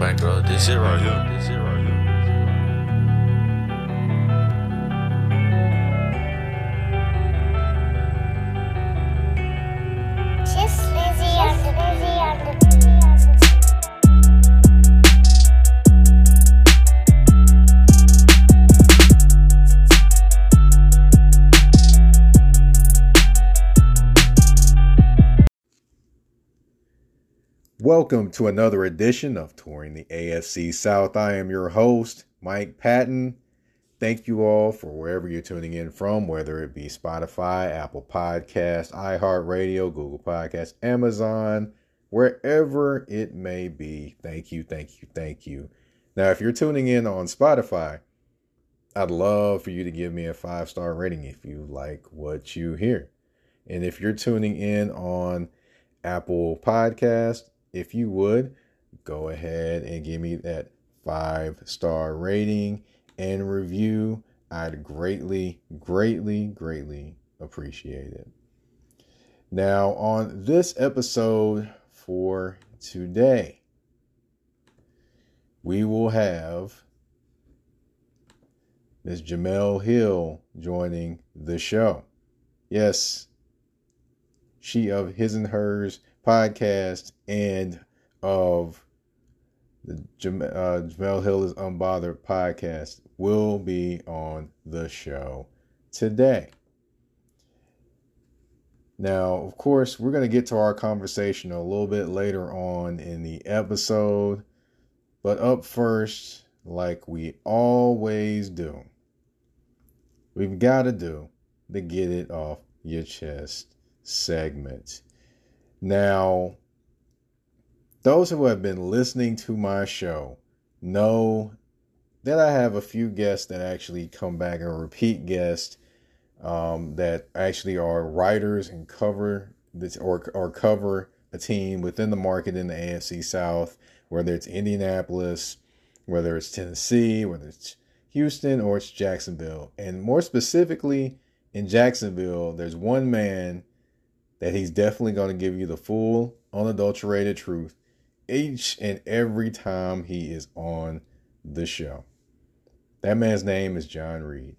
bankroll. This shit right here. This shit right here. Welcome to another edition of Touring the AFC South. I am your host, Mike Patton. Thank you all for wherever you're tuning in from, whether it be Spotify, Apple Podcast, iHeartRadio, Google Podcast, Amazon, wherever it may be. Thank you, thank you, thank you. Now, if you're tuning in on Spotify, I'd love for you to give me a five star rating if you like what you hear. And if you're tuning in on Apple Podcast, if you would go ahead and give me that five star rating and review, I'd greatly, greatly, greatly appreciate it. Now, on this episode for today, we will have Ms. Jemele Hill joining the show. Yes, she of His and Hers podcast and of the Jam- uh, Jemele Hill is Unbothered podcast will be on the show today. Now, of course, we're going to get to our conversation a little bit later on in the episode, but up first, like we always do, we've got to do the get it off your chest segment. Now, those who have been listening to my show know that I have a few guests that actually come back and repeat guests um, that actually are writers and cover this or or cover a team within the market in the AFC South, whether it's Indianapolis, whether it's Tennessee, whether it's Houston or it's Jacksonville, and more specifically in Jacksonville, there's one man that he's definitely going to give you the full, unadulterated truth each and every time he is on the show. That man's name is John Reid.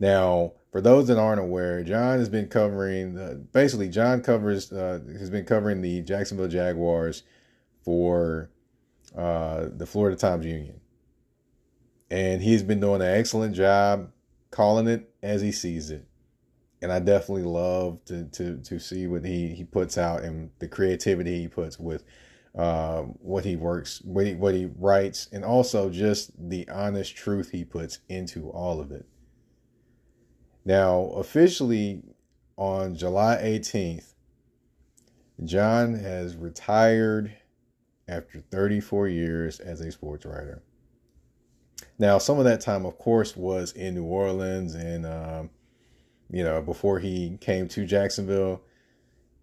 Now, for those that aren't aware, John has been covering basically John covers uh, has been covering the Jacksonville Jaguars for uh, the Florida Times Union, and he's been doing an excellent job calling it as he sees it and I definitely love to to to see what he he puts out and the creativity he puts with uh, what he works, what he what he writes, and also just the honest truth he puts into all of it. Now, officially on July 18th, John has retired after 34 years as a sports writer. Now, some of that time, of course, was in New Orleans and. Um, you know, before he came to Jacksonville.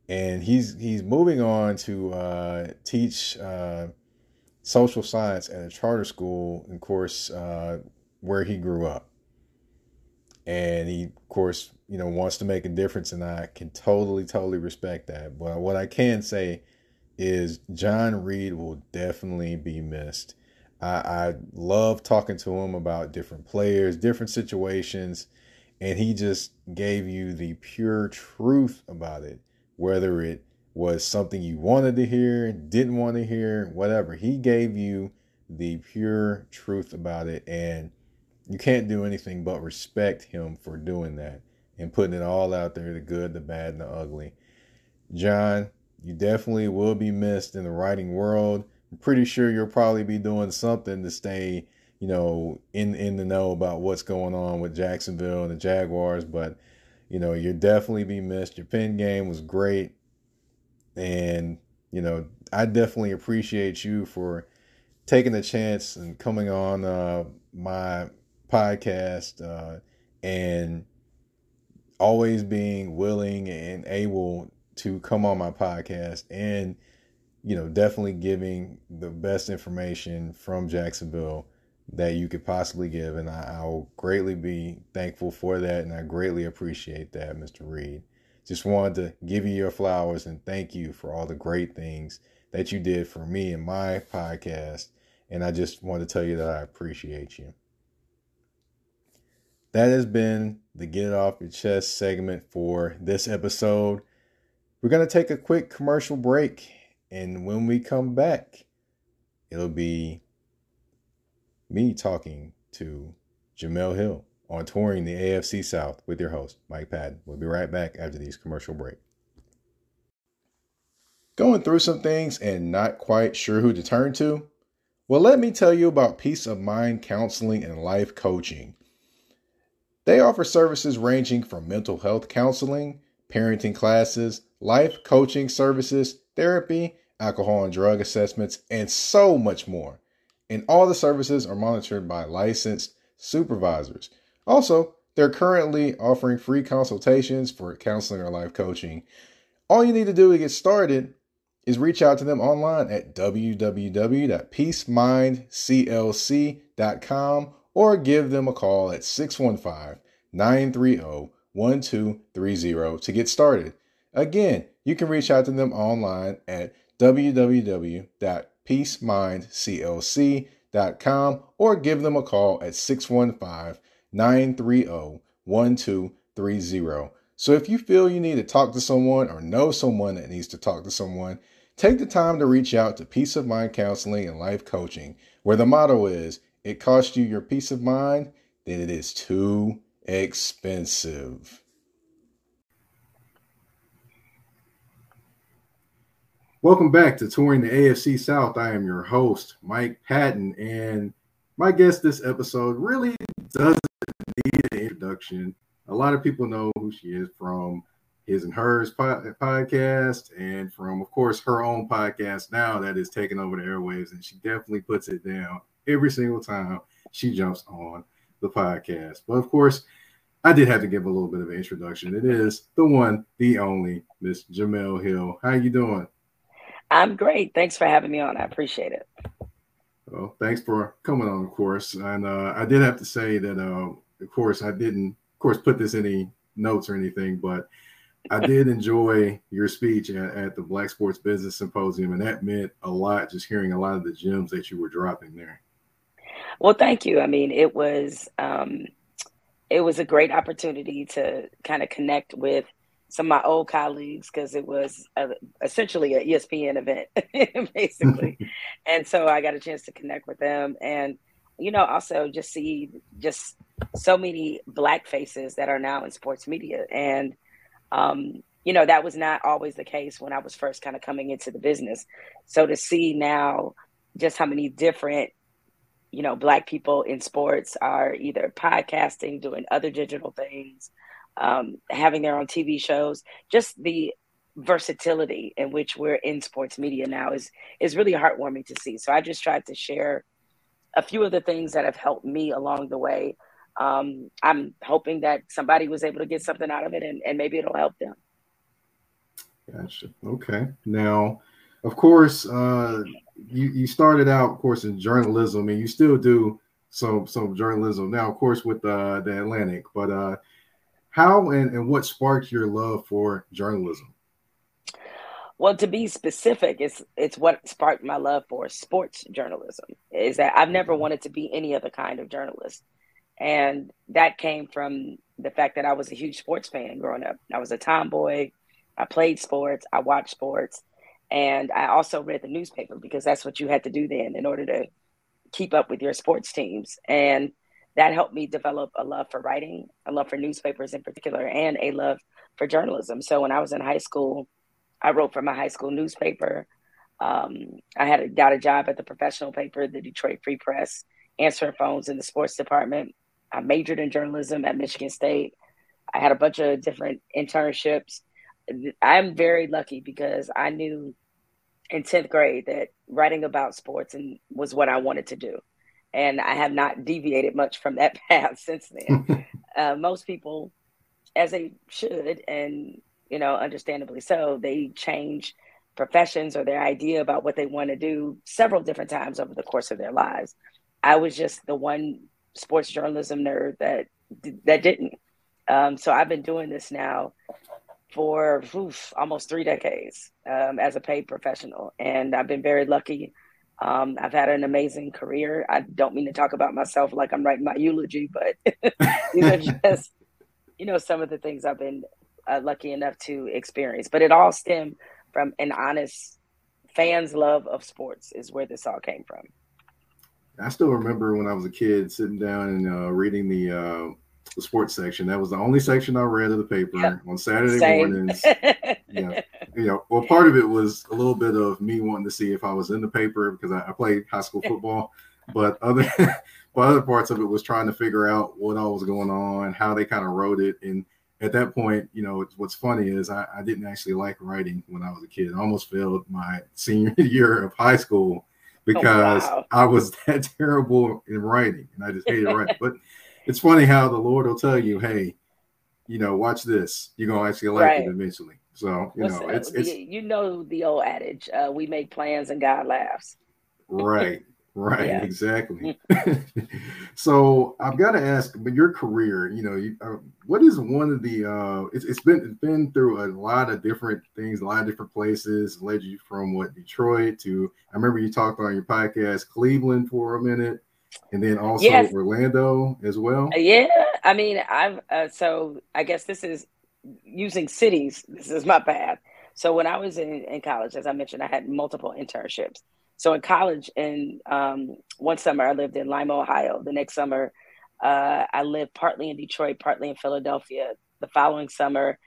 And he's he's moving on to uh, teach uh, social science at a charter school, of course, uh, where he grew up. And he, of course, you know, wants to make a difference, and I can totally, totally respect that. But what I can say is John Reid will definitely be missed. I, I love talking to him about different players, different situations and he just gave you the pure truth about it whether it was something you wanted to hear didn't want to hear whatever. He gave you the pure truth about it and you can't do anything but respect him for doing that and putting it all out there the good the bad and the ugly. John you definitely will be missed in the writing world. I'm pretty sure you'll probably be doing something to stay you know, in in the know about what's going on with Jacksonville and the Jaguars, but you know, you'll definitely be missed. Your pen game was great, and you know, I definitely appreciate you for taking the chance and coming on uh, my podcast uh, and always being willing and able to come on my podcast and you know definitely giving the best information from Jacksonville that you could possibly give. And I, I'll greatly be thankful for that. And I greatly appreciate that, Mr. Reid. Just wanted to give you your flowers and thank you for all the great things that you did for me and my podcast And I just want to tell you that I appreciate you. That has been the Get It Off Your Chest segment for this episode. We're going to take a quick commercial break. And when we come back, it'll be me talking to Jemele Hill on touring the AFC South with your host, Mike Patton. We'll be right back after these commercial break. Going through some things and not quite sure who to turn to? Well, let me tell you about Peace of Mind Counseling and Life Coaching. They offer services ranging from mental health counseling, parenting classes, life coaching services, therapy, alcohol and drug assessments, and so much more. And all the services are monitored by licensed supervisors. Also, they're currently offering free consultations for counseling or life coaching. All you need to do to get started is reach out to them online at www.peacemindclc.com or give them a call at 615 930 1230 to get started. Again, you can reach out to them online at www.peacemindclc.com or give them a call at 615 930 1230. So if you feel you need to talk to someone or know someone that needs to talk to someone, take the time to reach out to Peace of Mind Counseling and Life Coaching, where the motto is it costs you your peace of mind, then it is too expensive. Welcome back to Touring the AFC South. I am your host, Mike Patton, and my guest this episode really doesn't need an introduction. A lot of people know who she is from his and hers podcast and from, of course, her own podcast now that is taking over the airwaves. And she definitely puts it down every single time she jumps on the podcast. But of course, I did have to give a little bit of an introduction. It is the one, the only Miss Jemele Hill. How you doing? I'm great. Thanks for having me on. I appreciate it. Well, thanks for coming on, of course. And uh, I did have to say that, uh, of course, I didn't, of course, put this in any notes or anything, but I did enjoy your speech at, at, the Black Sports Business Symposium, and that meant a lot. Just hearing a lot of the gems that you were dropping there. Well, thank you. I mean, it was um, it was a great opportunity to kind of connect with some of my old colleagues because it was a, essentially an ESPN event, basically. and so I got a chance to connect with them and, you know, also just see just so many black faces that are now in sports media. And, um, you know, that was not always the case when I was first kind of coming into the business. So to see now just how many different, you know, black people in sports are either podcasting, doing other digital things, um, having their own TV shows, just the versatility in which we're in sports media now is is really heartwarming to see. So I just tried to share a few of the things that have helped me along the way. Um, I'm hoping that somebody was able to get something out of it and, and maybe it'll help them. Gotcha. Okay. Now, of course, uh, you, you started out, of course, in journalism and you still do some some journalism now, of course, with uh, the Atlantic. But uh, how and, and what sparked your love for journalism? Well, to be specific, it's it's what sparked my love for sports journalism. Is that I've never wanted to be any other kind of journalist, and that came from the fact that I was a huge sports fan growing up. I was a tomboy. I played sports. I watched sports, and I also read the newspaper because that's what you had to do then in order to keep up with your sports teams. And that helped me develop a love for writing, a love for newspapers in particular, and a love for journalism. So when I was in high school, I wrote for my high school newspaper. Um, I had got a job at the professional paper, the Detroit Free Press, answering phones in the sports department. I majored in journalism at Michigan State. I had a bunch of different internships. I'm very lucky because I knew in 10th grade that writing about sports and was what I wanted to do and I have not deviated much from that path since then. uh, most people, as they should, and you know, understandably so, they change professions or their idea about what they want to do several different times over the course of their lives. I was just the one sports journalism nerd that that didn't. Um, so I've been doing this now for oof, almost three decades um, as a paid professional, and I've been very lucky Um, I've had an amazing career. I don't mean to talk about myself like I'm writing my eulogy, but these are just, you know, some of the things I've been uh, lucky enough to experience. But it all stemmed from an honest fans' love of sports, is where this all came from. I still remember when I was a kid sitting down and uh, reading the uh, the sports section. That was the only section I read of the paper Yep. on Saturday Same. mornings. Yeah. You know, well, part of it was a little bit of me wanting to see if I was in the paper because I, I played high school football, but other but other parts of it was trying to figure out what all was going on, how they kind of wrote it, and at that point, you know, it's- what's funny is I, I didn't actually like writing when I was a kid. I almost failed my senior year of high school oh, because wow. I was that terrible in writing and I just hated writing. But it's funny how the Lord will tell you, hey, you know, watch this. You're gonna actually like Right. it eventually. So, you What's know, the- it's it's you know the old adage, uh, we make plans and God laughs. right, right, Yeah. exactly. so I've got to ask, but your career, you know, you, uh, what is one of the? uh it's, it's been it's been through a lot of different things, a lot of different places. Led you from what Detroit to I remember you talked on your podcast Cleveland for a minute, and then also Yes. Orlando as well. Uh, Yeah, I mean, I've uh, so I guess this is using cities. This is my path. So when I was in, in college, as I mentioned, I had multiple internships. So in college, in um, one summer, I lived in Lima, Ohio. The next summer, uh, I lived partly in Detroit, partly in Philadelphia. The following summer,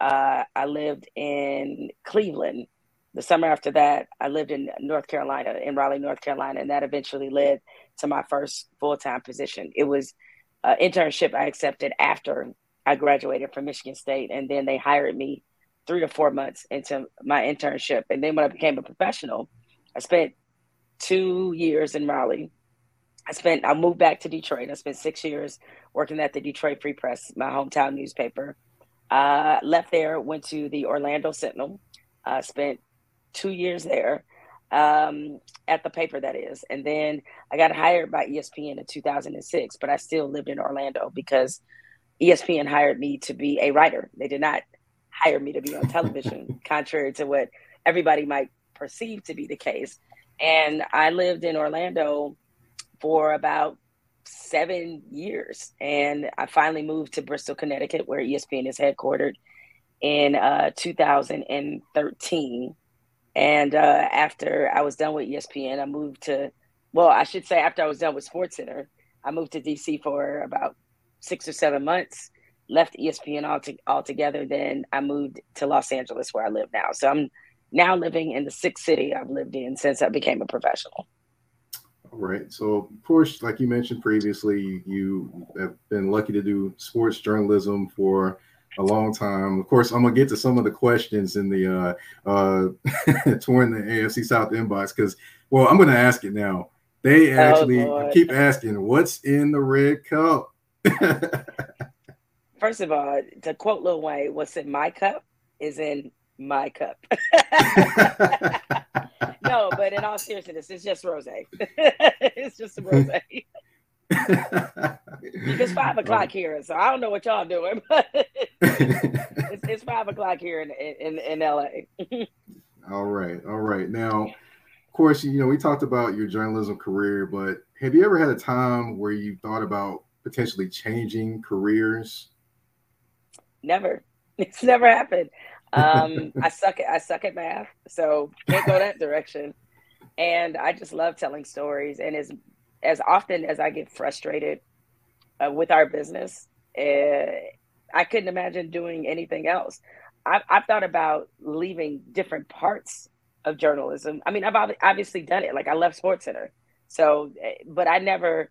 uh, I lived in Cleveland. The summer after that, I lived in North Carolina, in Raleigh, North Carolina, and that eventually led to my first full time position. It was uh, internship I accepted after I graduated from Michigan State, and then they hired me three or four months into my internship. And then when I became a professional, I spent two years in Raleigh. I spent I moved back to Detroit. I spent six years working at the Detroit Free Press, my hometown newspaper. Uh, left there, went to the Orlando Sentinel. Uh, spent two years there um, at the paper, that is, and then I got hired by ESPN in 2006, but I still lived in Orlando because ESPN hired me to be a writer. They did not hire me to be on television, contrary to what everybody might perceive to be the case. And I lived in Orlando for about seven years. And I finally moved to Bristol, Connecticut, where ESPN is headquartered in uh, 2013. And uh, after I was done with ESPN, I moved to, well, I should say after I was done with SportsCenter, I moved to DC for about six or seven months, left ESPN alto- altogether. Then I moved to Los Angeles, where I live now. So I'm now living in the sixth city I've lived in since I became a professional. All right. So, of course, like you mentioned previously, you have been lucky to do sports journalism for a long time. Of course, I'm gonna get to some of the questions in the uh, uh, touring the AFC South inbox because, well, I'm gonna ask it now. They actually Lord. keep asking, "What's in the red cup?" First of all, to quote Lil Wayne, what's in my cup is in my cup. no, but in all seriousness, it's just rose. it's just rose. It's five o'clock here, so I don't know what y'all doing, but it's, it's five o'clock here in in, in LA. All right, all right. Now, of course, you know we talked about your journalism career, but have you ever had a time where you thought about potentially changing careers? Never. It's never happened. Um, I suck at I suck at math, so can't go that direction. And I just love telling stories. And as as often as I get frustrated uh, with our business, uh, I couldn't imagine doing anything else. I've, I've thought about leaving different parts of journalism. I mean, I've ob- obviously done it. Like I left SportsCenter, so eh, but I never,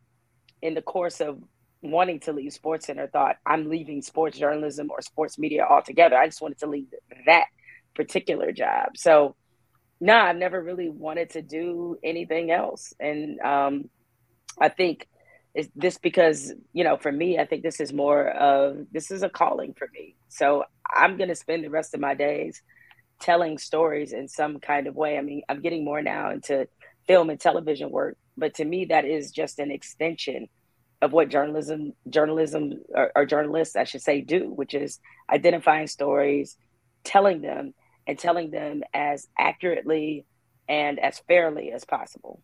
in the course of wanting to leave Sports Center thought I'm leaving sports journalism or sports media altogether. I just wanted to leave that particular job. So no, I've never really wanted to do anything else. And um, I think it's this because, you know, for me, I think this is more of this is a calling for me. So I'm gonna spend the rest of my days telling stories in some kind of way. I mean, I'm getting more now into film and television work, but to me that is just an extension of what journalism journalism or, or, journalists i should say do which is identifying stories telling them and telling them as accurately and as fairly as possible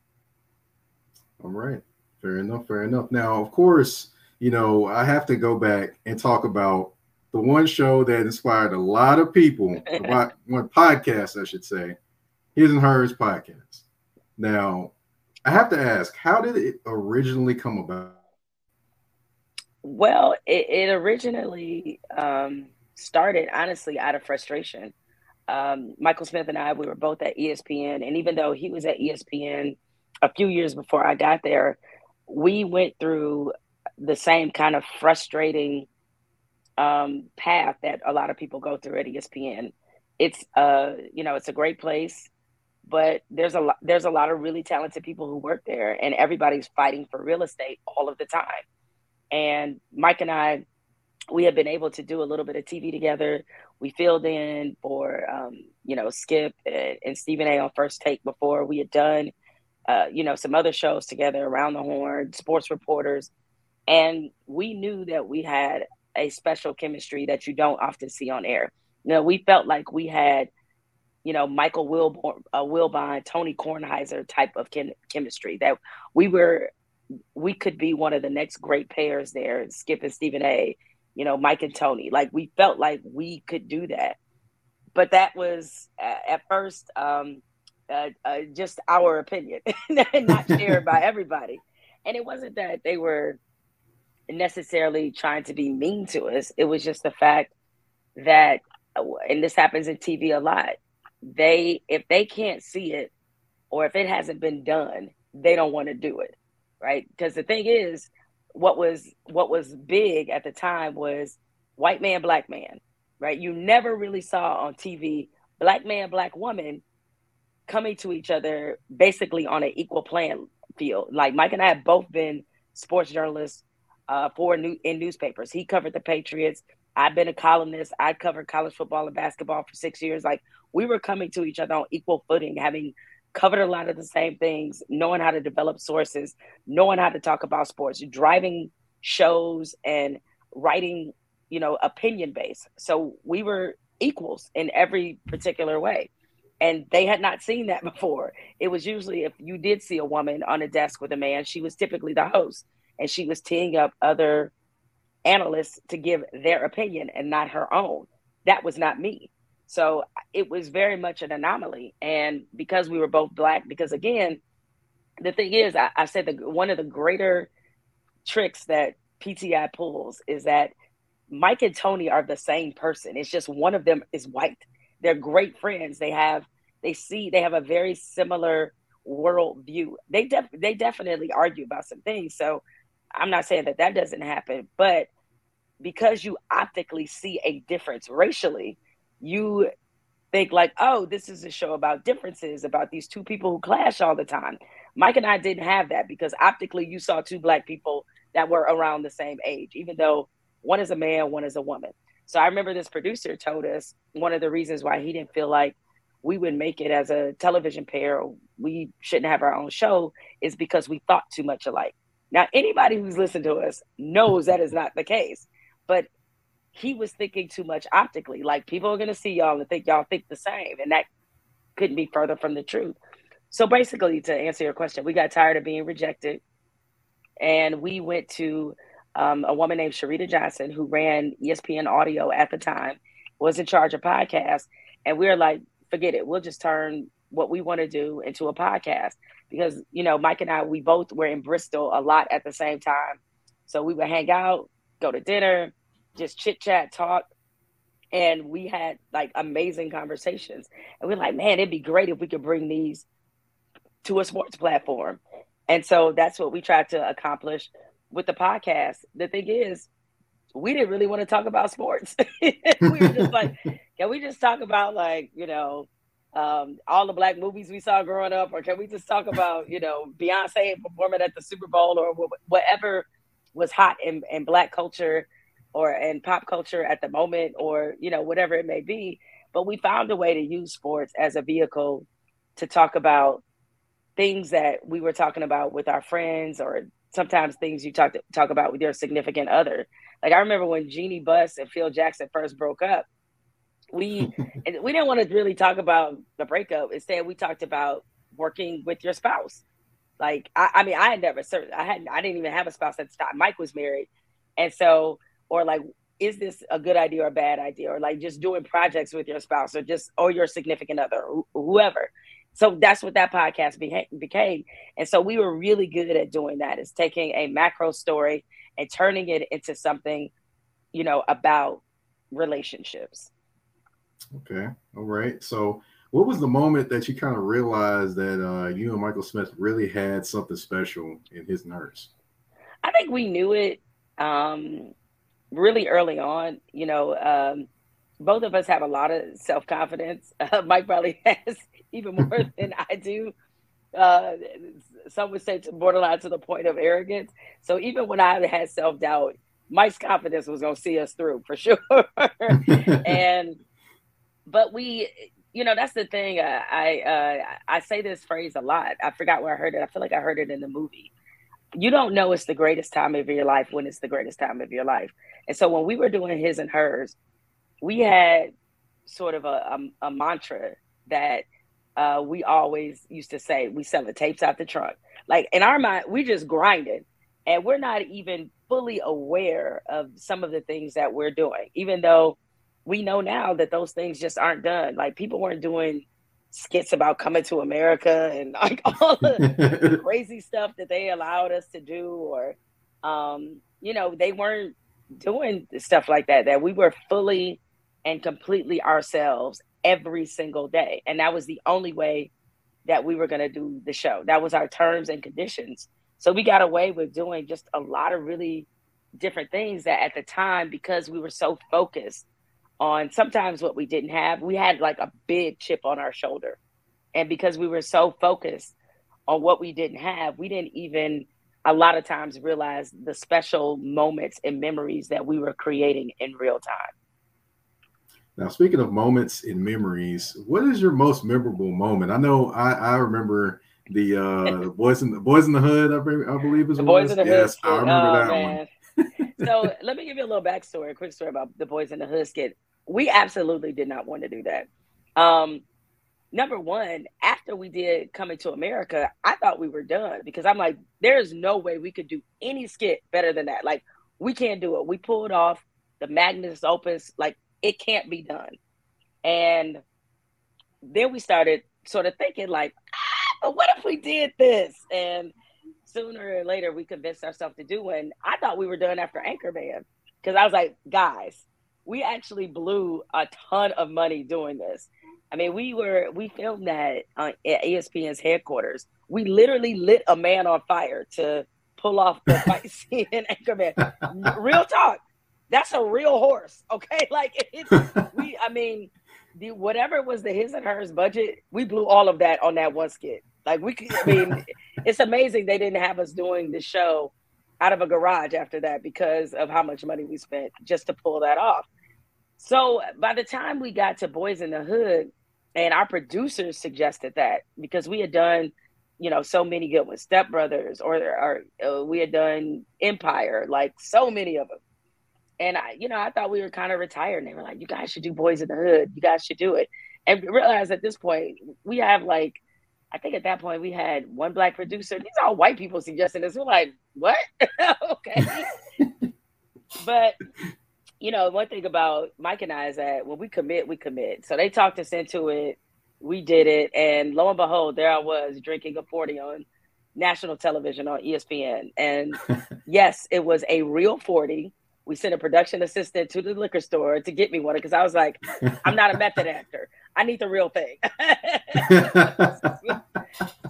All right. Fair enough. Fair enough. Now, of course, you know, I have to go back and talk about the one show that inspired a lot of people, one podcast, I should say, His and Hers podcast. Now, I have to ask, how did it originally come about? Well, it, it originally um, started honestly out of frustration. Um, Michael Smith and I, we were both at ESPN, and even though he was at ESPN a few years before I got there, we went through the same kind of frustrating um, path that a lot of people go through at ESPN. It's uh, you know, it's a great place, but there's a lot there's a lot of really talented people who work there, and everybody's fighting for real estate all of the time. And Mike and I, we have been able to do a little bit of TV together. We filled in for, um, you know, Skip and, and, Stephen A on First Take before we had done, uh, you know, some other shows together around the horn, sports reporters. And we knew that we had a special chemistry that you don't often see on air. You know, we felt like we had, you know, Michael Wilbon, uh, Wilbon, Tony Kornheiser type of chem- chemistry that we were we could be one of the next great pairs there, Skip and Stephen A, you know, Mike and Tony. Like we felt like we could do that. But that was at first um, uh, uh, just our opinion, not shared by everybody. And it wasn't that they were necessarily trying to be mean to us. It was just the fact that, and this happens in TV a lot, they, if they can't see it or if it hasn't been done, they don't want to do it right? Because the thing is, what was what was big at the time was white man, black man, right? You never really saw on TV black man, black woman coming to each other basically on an equal playing field. Like Mike and I have both been sports journalists uh, for new in newspapers. He covered the Patriots. I've been a columnist. I covered college football and basketball for six years. Like we were coming to each other on equal footing, having covered a lot of the same things, knowing how to develop sources, knowing how to talk about sports, driving shows and writing, you know, opinion based. So we were equals in every particular way. And they had not seen that before. It was usually if you did see a woman on a desk with a man, she was typically the host and she was teeing up other analysts to give their opinion and not her own. That was not me. So it was very much an anomaly. And because we were both black, because again, the thing is, I, I said that one of the greater tricks that PTI pulls is that Mike and Tony are the same person. It's just one of them is white. They're great friends. They have they see they have a very similar world view. They def, they definitely argue about some things. So I'm not saying that that doesn't happen, but because you optically see a difference racially, you think like, oh, this is a show about differences, about these two people who clash all the time. Mike and I didn't have that because optically you saw two black people that were around the same age, even though one is a man, one is a woman. So I remember this producer told us one of the reasons why he didn't feel like we would make it as a television pair, we shouldn't have our own show, is because we thought too much alike. Now, anybody who's listened to us knows that is not the case. But he was thinking too much optically. Like people are gonna see y'all and think y'all think the same, and that couldn't be further from the truth. So basically, to answer your question, we got tired of being rejected, and we went to um, a woman named Sharita Johnson who ran ESPN Audio at the time, was in charge of podcasts, and we were like, forget it, we'll just turn what we want to do into a podcast because you know Mike and I we both were in Bristol a lot at the same time, so we would hang out, go to dinner just chit chat, talk. And we had like amazing conversations. And we're like, man, it'd be great if we could bring these to a sports platform. And so that's what we tried to accomplish with the podcast. The thing is, we didn't really want to talk about sports. we were just like, can we just talk about like, you know, um, all the black movies we saw growing up, or can we just talk about, you know, Beyonce performing at the Super Bowl or whatever was hot in, in black culture or in pop culture at the moment or you know whatever it may be but we found a way to use sports as a vehicle to talk about things that we were talking about with our friends or sometimes things you talk to, talk about with your significant other like i remember when Jeanie buss and phil jackson first broke up we and we didn't want to really talk about the breakup instead we talked about working with your spouse Like I, I mean, I had never served. I hadn't. I didn't even have a spouse at the time. Mike was married, and so or like, is this a good idea or a bad idea, or like just doing projects with your spouse or just or your significant other, or whoever. So that's what that podcast beha- became, and so we were really good at doing that. Is taking a macro story and turning it into something, you know, about relationships. Okay. All right. So, what was the moment that you kind of realized that uh, you and Michael Smith really had something special in His and Hers? I think we knew it um, really early on. You know, um, both of us have a lot of self confidence. Uh, Mike probably has even more than I do. Uh, some would say to borderline to the point of arrogance. So even when I had self doubt, Mike's confidence was going to see us through for sure. and but we, you know, that's the thing. Uh, I uh, I say this phrase a lot. I forgot where I heard it. I feel like I heard it in the movie. You don't know it's the greatest time of your life when it's the greatest time of your life. And so when we were doing his and hers, we had sort of a, a, a mantra that uh, we always used to say we sell the tapes out the trunk. Like in our mind, we just grinded and we're not even fully aware of some of the things that we're doing, even though we know now that those things just aren't done. Like people weren't doing skits about coming to America and like all the crazy stuff that they allowed us to do, or um, you know, they weren't doing stuff like that. That we were fully and completely ourselves every single day, and that was the only way that we were going to do the show. That was our terms and conditions. So we got away with doing just a lot of really different things that at the time, because we were so focused on sometimes what we didn't have, we had like a big chip on our shoulder. And because we were so focused on what we didn't have, we didn't even a lot of times realize the special moments and memories that we were creating in real time. Now, speaking of moments and memories, what is your most memorable moment? I know I, I remember the uh boys in the boys in the hood. I, I believe is the boys in the yes, hood. I remember oh, that man. one. so let me give you a little backstory, a quick story about the boys in the hood skit. We absolutely did not want to do that. Um, number one, after we did Coming to America, I thought we were done because I'm like, there's no way we could do any skit better than that. Like, we can't do it. We pulled off the Magnus Opus, like it can't be done. And then we started sort of thinking, like, ah, but what if we did this? And sooner or later, we convinced ourselves to do one. I thought we were done after Anchorman because I was like, guys, we actually blew a ton of money doing this. I mean, we were we filmed that at ESPN's headquarters. We literally lit a man on fire to pull off the fight scene in Anchorman. Real talk. That's a real horse, okay? Like it's we. I mean, the whatever was the his and hers budget, we blew all of that on that one skit. Like we could. I mean, it's amazing they didn't have us doing the show out of a garage after that because of how much money we spent just to pull that off. So by the time we got to Boys in the Hood, and our producers suggested that because we had done, you know, so many good ones, Step Brothers, or, or uh, we had done Empire, like so many of them. And I, you know, I thought we were kind of retired, and they were like, "You guys should do Boys in the Hood. You guys should do it." And realize at this point we have like, I think at that point we had one black producer. These are all white people suggesting this. We're like, "What? okay." but you know, one thing about Mike and I is that when we commit, we commit. So they talked us into it. We did it. And lo and behold, there I was drinking a 40 on national television on ESPN. And yes, it was a real 40. We sent a production assistant to the liquor store to get me one because I was like, I'm not a method actor. I need the real thing.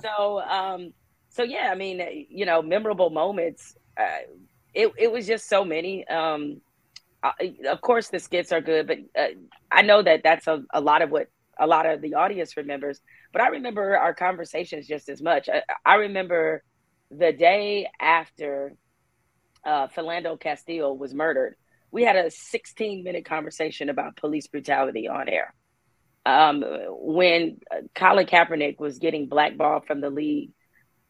so, um, so yeah, I mean, you know, memorable moments. Uh, it, it was just so many. Um, uh, of course the skits are good, but uh, I know that that's a, a lot of what a lot of the audience remembers. But I remember our conversations just as much. I, I remember the day after uh, Philando Castile was murdered, we had a 16 minute conversation about police brutality on air. Um, when Colin Kaepernick was getting blackballed from the league,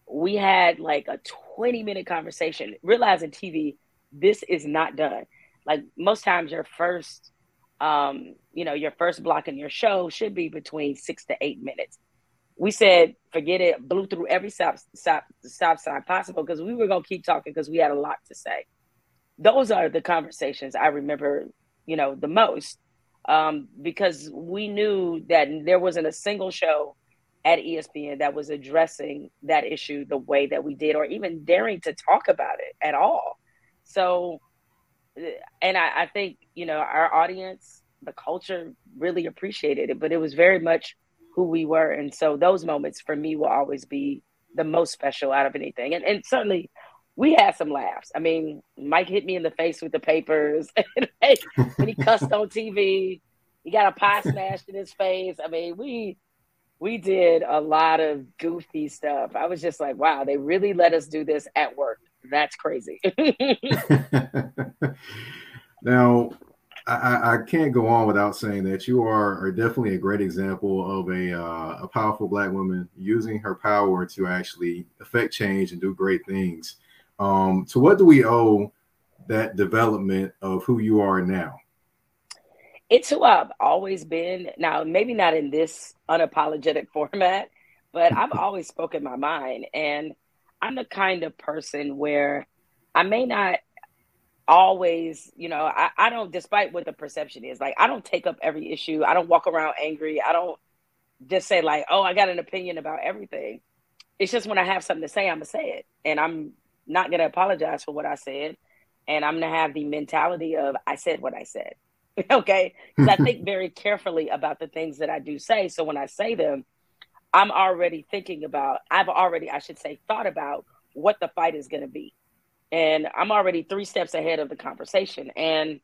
we had like a 20 minute conversation, realizing TV, this is not done like most times your first um you know your first block in your show should be between six to eight minutes we said forget it, blew through every stop stop stop sign possible because we were gonna keep talking because we had a lot to say. Those are the conversations I remember, you know, the most. Um, because we knew that there wasn't a single show at ESPN that was addressing that issue the way that we did, or even daring to talk about it at all. So, and I, I think, you know, our audience, the culture really appreciated it, but it was very much who we were. And so those moments for me will always be the most special out of anything. And, and certainly we had some laughs. I mean, Mike hit me in the face with the papers and he cussed on TV. He got a pie smashed in his face. I mean, we we did a lot of goofy stuff. I was just like, wow, they really let us do this at work. That's crazy. now, I, I, can't go on without saying that you are, are definitely a great example of a, uh, a powerful black woman using her power to actually affect change and do great things. Um, so, what do we owe that development of who you are now? It's who I've always been. Now, maybe not in this unapologetic format, but I've always spoken my mind. And I'm the kind of person where I may not always, you know, I, I don't, despite what the perception is, like, I don't take up every issue. I don't walk around angry. I don't just say, like, oh, I got an opinion about everything. It's just when I have something to say, I'm going to say it. And I'm not going to apologize for what I said. And I'm going to have the mentality of, I said what I said. okay. Because I think very carefully about the things that I do say. So when I say them, I'm already thinking about, I've already, I should say, thought about what the fight is going to be. And I'm already three steps ahead of the conversation. And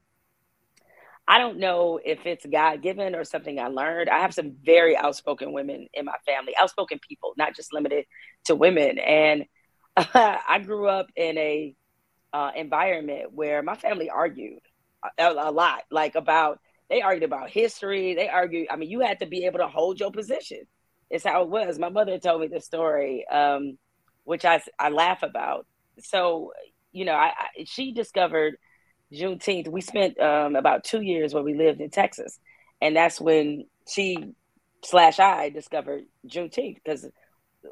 I don't know if it's God given or something I learned. I have some very outspoken women in my family, outspoken people, not just limited to women. And I grew up in a uh, environment where my family argued a, a lot, like about they argued about history. They argued. I mean, you had to be able to hold your position. It's how it was. My mother told me the story, um, which I I laugh about. So, you know, I, I she discovered Juneteenth. We spent um, about two years where we lived in Texas, and that's when she slash I discovered Juneteenth because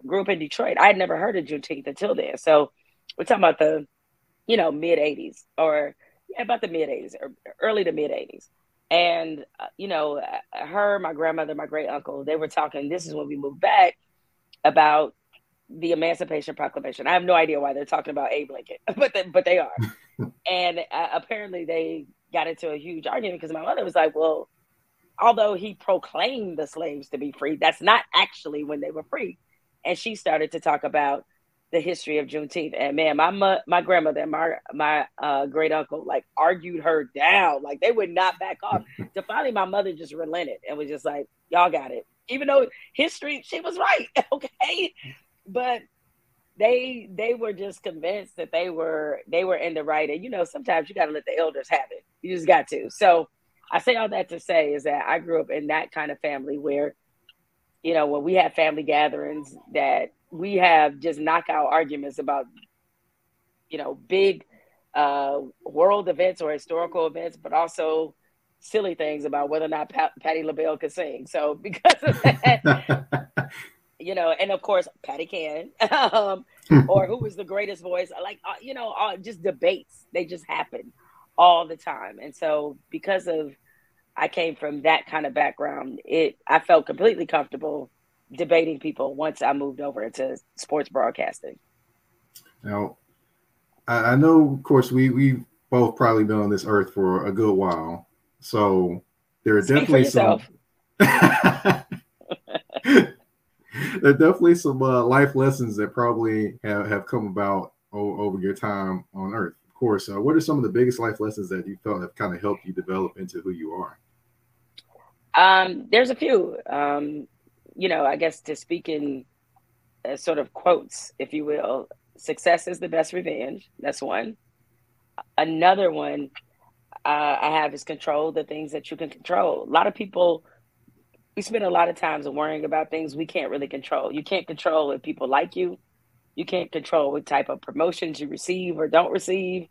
grew up in Detroit. I had never heard of Juneteenth until then. So we're talking about the, you know, mid '80s or yeah, about the mid 80s or early to mid 80s. And, uh, you know, uh, her, my grandmother, my great uncle, they were talking. This is when we moved back about the Emancipation Proclamation. I have no idea why they're talking about Abe Lincoln, but they, but they are. and uh, apparently they got into a huge argument because my mother was like, well, although he proclaimed the slaves to be free, that's not actually when they were free. And she started to talk about the history of Juneteenth. And man, my my grandmother and my my uh, great uncle like argued her down. Like they would not back off. to finally, my mother just relented and was just like, "Y'all got it." Even though history, she was right. okay, but they they were just convinced that they were they were in the right. And you know, sometimes you got to let the elders have it. You just got to. So I say all that to say is that I grew up in that kind of family where, you know, when we had family gatherings that we have just knockout arguments about, you know, big uh, world events or historical events, but also silly things about whether or not Pat- Patti LaBelle could sing. So because of that, you know, and of course Patti can, um, or who was the greatest voice? Like uh, you know, uh, just debates. They just happen all the time, and so because of I came from that kind of background, it I felt completely comfortable debating people once I moved over into sports broadcasting. Now, I, I know, of course, we we both probably been on this earth for a good while, so there are Speak definitely some. there are definitely some uh, life lessons that probably have, have come about o- over your time on Earth. Of course, uh, what are some of the biggest life lessons that you felt have kind of helped you develop into who you are? Um, there's a few. Um, you know, I guess to speak in uh, sort of quotes, if you will, success is the best revenge. That's one. Another one uh, I have is control the things that you can control. A lot of people, we spend a lot of times worrying about things we can't really control. You can't control if people like you. You can't control what type of promotions you receive or don't receive.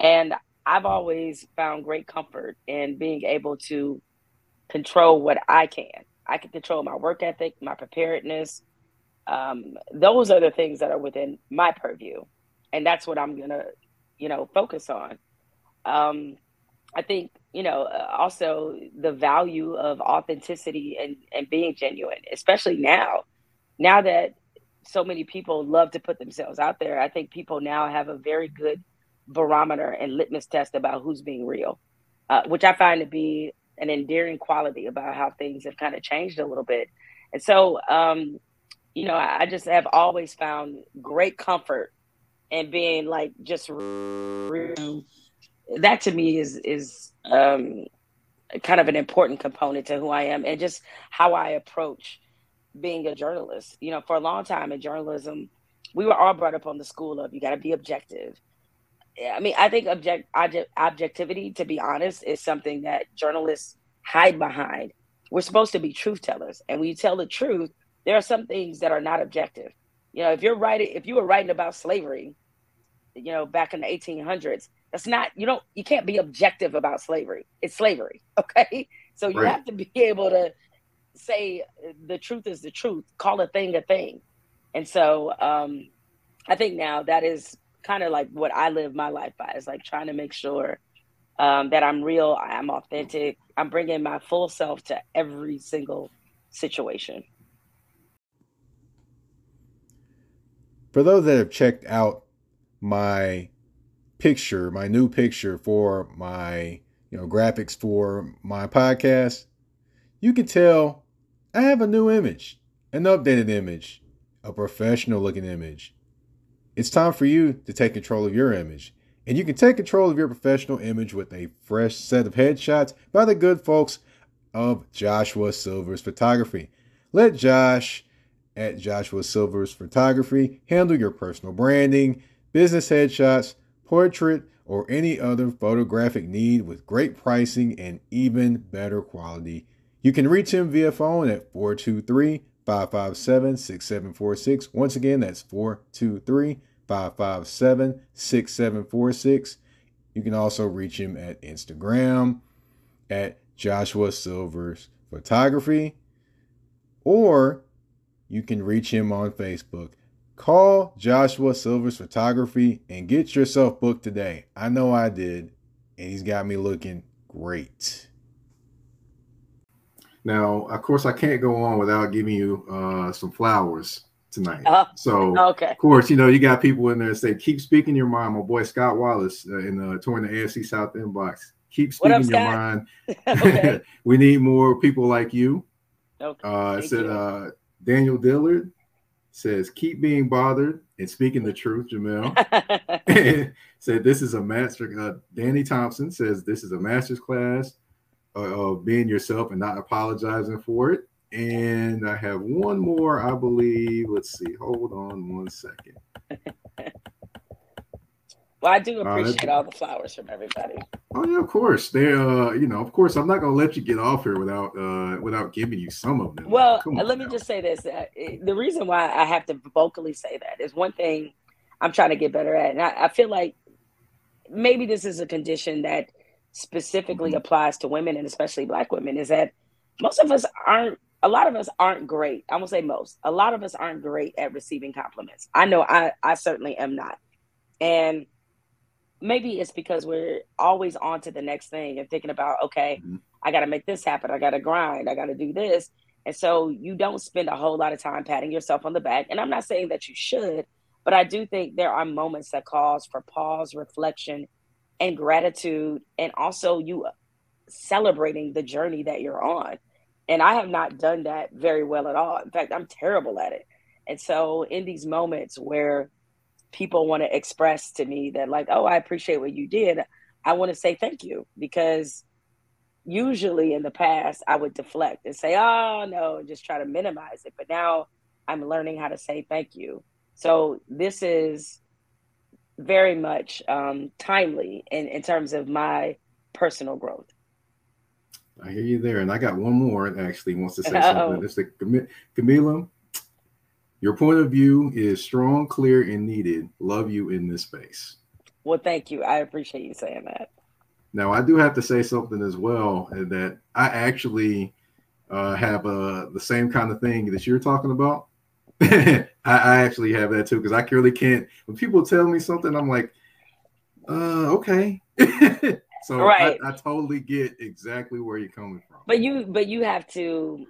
And I've always found great comfort in being able to control what I can I can control my work ethic, my preparedness. Um, those are the things that are within my purview, and that's what I'm gonna, you know, focus on. Um, I think you know uh, also the value of authenticity and and being genuine, especially now, now that so many people love to put themselves out there. I think people now have a very good barometer and litmus test about who's being real, uh, which I find to be an endearing quality about how things have kind of changed a little bit. And so, um, you know, I, I just have always found great comfort in being like just real. That to me is is um, kind of an important component to who I am and just how I approach being a journalist. You know, for a long time in journalism, we were all brought up on the school of you got to be objective. I mean, I think object, object objectivity, to be honest, is something that journalists hide behind. We're supposed to be truth tellers, and when you tell the truth, there are some things that are not objective. You know, if you're writing, if you were writing about slavery, you know, back in the 1800s, that's not you don't you can't be objective about slavery. It's slavery, okay? So you Right. have to be able to say the truth is the truth, call a thing a thing. And so um, I think now that is kind of like what I live my life by is like trying to make sure um, that I'm real, I'm authentic, I'm bringing my full self to every single situation. For those that have checked out my picture, my new picture for my you know graphics for my podcast, you can tell I have a new image, an updated image, a professional looking image. It's time for you to take control of your image. And you can take control of your professional image with a fresh set of headshots by the good folks of Joshua Silver's Photography. Let Josh at Joshua Silver's Photography handle your personal branding, business headshots, portrait, or any other photographic need with great pricing and even better quality. You can reach him via phone at 423 557 6746. Once again, that's 423 557 6746. You can also reach him at Instagram at Joshua Silver's Photography, or you can reach him on Facebook. Call Joshua Silver's Photography and get yourself booked today. I know I did, and he's got me looking great. Now, of course, I can't go on without giving you uh, some flowers tonight. Oh, so, Okay. of course, you know you got people in there that say, "Keep speaking your mind." My boy Scott Wallace uh, in uh, touring the AFC South inbox. Keep What up, speaking your Scott? mind. okay. we need more people like you. Okay. Uh, it Thank said you. uh, Daniel Dillard says, "Keep being bothered and speaking the truth." Jamel said, "This is a master." Uh, Danny Thompson says, "This is a master's class uh, of being yourself and not apologizing for it." And I have one more, I believe. Let's see. Hold on one second. well, I do Uh, appreciate all the flowers from everybody. Oh yeah, of course. They, uh, you know, of course, I'm not gonna let you get off here without, uh, without giving you some of them. Well, uh, let me just say this: uh, the reason why I have to vocally say that is one thing I'm trying to get better at, and I, I feel like maybe this is a condition that specifically Mhm. applies to women and especially Black women. Is that most of us aren't. A lot of us aren't great. I won't say most. A lot of us aren't great at receiving compliments. I know I, I certainly am not. And maybe it's because we're always on to the next thing and thinking about, okay, Mhm. I got to make this happen. I got to grind. I got to do this. And so you don't spend a whole lot of time patting yourself on the back. And I'm not saying that you should, but I do think there are moments that cause for pause, reflection, and gratitude, and also you celebrating the journey that you're on. And I have not done that very well at all. In fact, I'm terrible at it. And so in these moments where people want to express to me that like, oh, I appreciate what you did, I want to say thank you because usually in the past I would deflect and say, oh no, and just try to minimize it. But now I'm learning how to say thank you. So this is very much um, timely in, in terms of my personal growth. I hear you there, and I got one more that actually wants to say Uh-oh. something. It's the Cam- Camila. Your point of view is strong, clear, and needed. Love you in this space. Well, thank you. I appreciate you saying that. Now, I do have to say something as well uh, that I actually uh, have uh, the same kind of thing that you're talking about. I, I actually have that too because I really can't. When people tell me something, I'm like, uh, okay. so Right. I, I totally get exactly where you're coming from. But you but you have to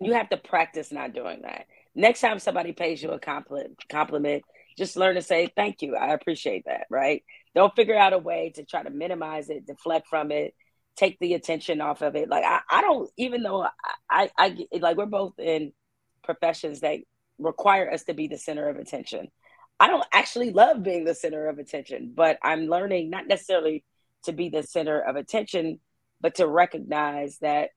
you have to practice not doing that. Next time somebody pays you a compliment compliment, just learn to say thank you. I appreciate that, right? Don't figure out a way to try to minimize it, deflect from it, take the attention off of it. Like I, I don't even though I, I, I like we're both in professions that require us to be the center of attention. I don't actually love being the center of attention, but I'm learning not necessarily to be the center of attention, but to recognize that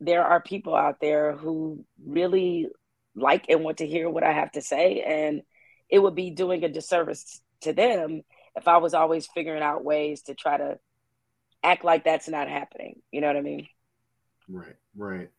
there are people out there who really like and want to hear what I have to say. And it would be doing a disservice to them if I was always figuring out ways to try to act like that's not happening. You know what I mean? Right, right.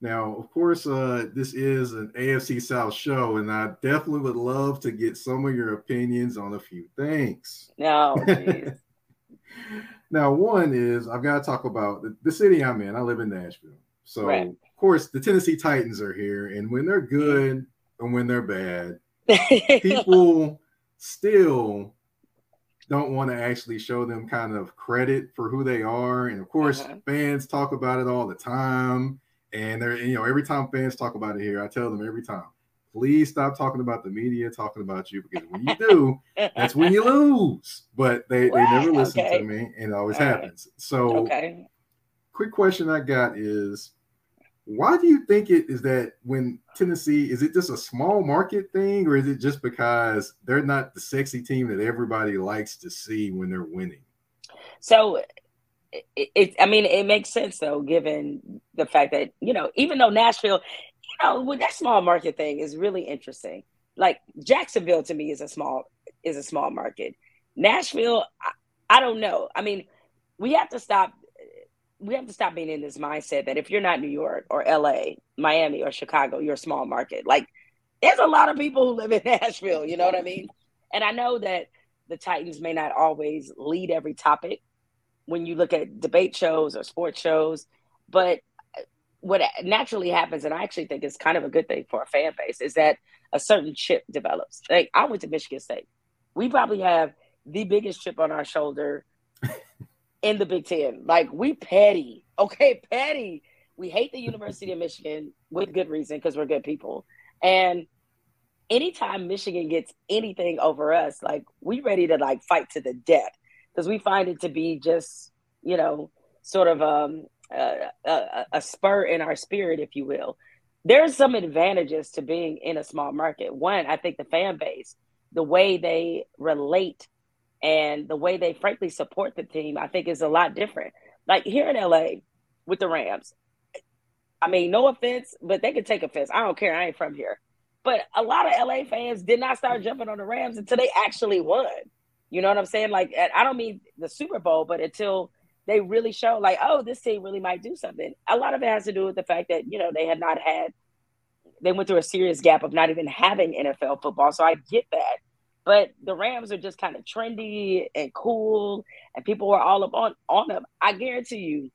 Now, of course, uh, this is an AFC South show, and I definitely would love to get some of your opinions on a few things. No, now, one is I've got to talk about the, the city I'm in. I live in Nashville. So, Right. Of course, the Tennessee Titans are here, and when they're good and when they're bad, people still don't want to actually show them kind of credit for who they are. And of course, Uh-huh. fans talk about it all the time. And they're, you know, every time fans talk about it here, I tell them every time, please stop talking about the media, talking about you, because when you do, that's when you lose. But they, they never listen Okay. to me, and it always All right. happens. So, okay. quick question I got is why do you think it is that when Tennessee is it just a small market thing or is it just because they're not the sexy team that everybody likes to see when they're winning? So it, it I mean it makes sense though given the fact that you know even though Nashville you know with that small market thing is really interesting. Like Jacksonville to me is a small is a small market. Nashville I, I don't know. I mean we have to stop we have to stop being in this mindset that if you're not New York or LA Miami or Chicago you're a small market like there's a lot of people who live in Nashville you know what I mean and I know that the Titans may not always lead every topic when you look at debate shows or sports shows. But what naturally happens, and I actually think it's kind of a good thing for a fan base, is that a certain chip develops. Like I went to Michigan State. We probably have the biggest chip on our shoulder in the Big Ten. Like we petty, okay, petty. We hate the University of Michigan with good reason because we're good people. And anytime Michigan gets anything over us, like we ready to like fight to the death because we find it to be just you know sort of um, a, a, a spur in our spirit, if you will. There's some advantages to being in a small market. One, I think the fan base, the way they relate and the way they frankly support the team, I think is a lot different. Like here in LA with the Rams, I mean, no offense, but they could take offense. I don't care. I ain't from here. But a lot of LA fans did not start jumping on the Rams until they actually won. You know what I'm saying? Like, I don't mean the Super Bowl, but until they really show, like, oh, this team really might do something. A lot of it has to do with the fact that, you know, they had not had, they went through a serious gap of not even having NFL football. So I get that. But the Rams are just kind of trendy and cool, and people were all up on, on them. I guarantee you,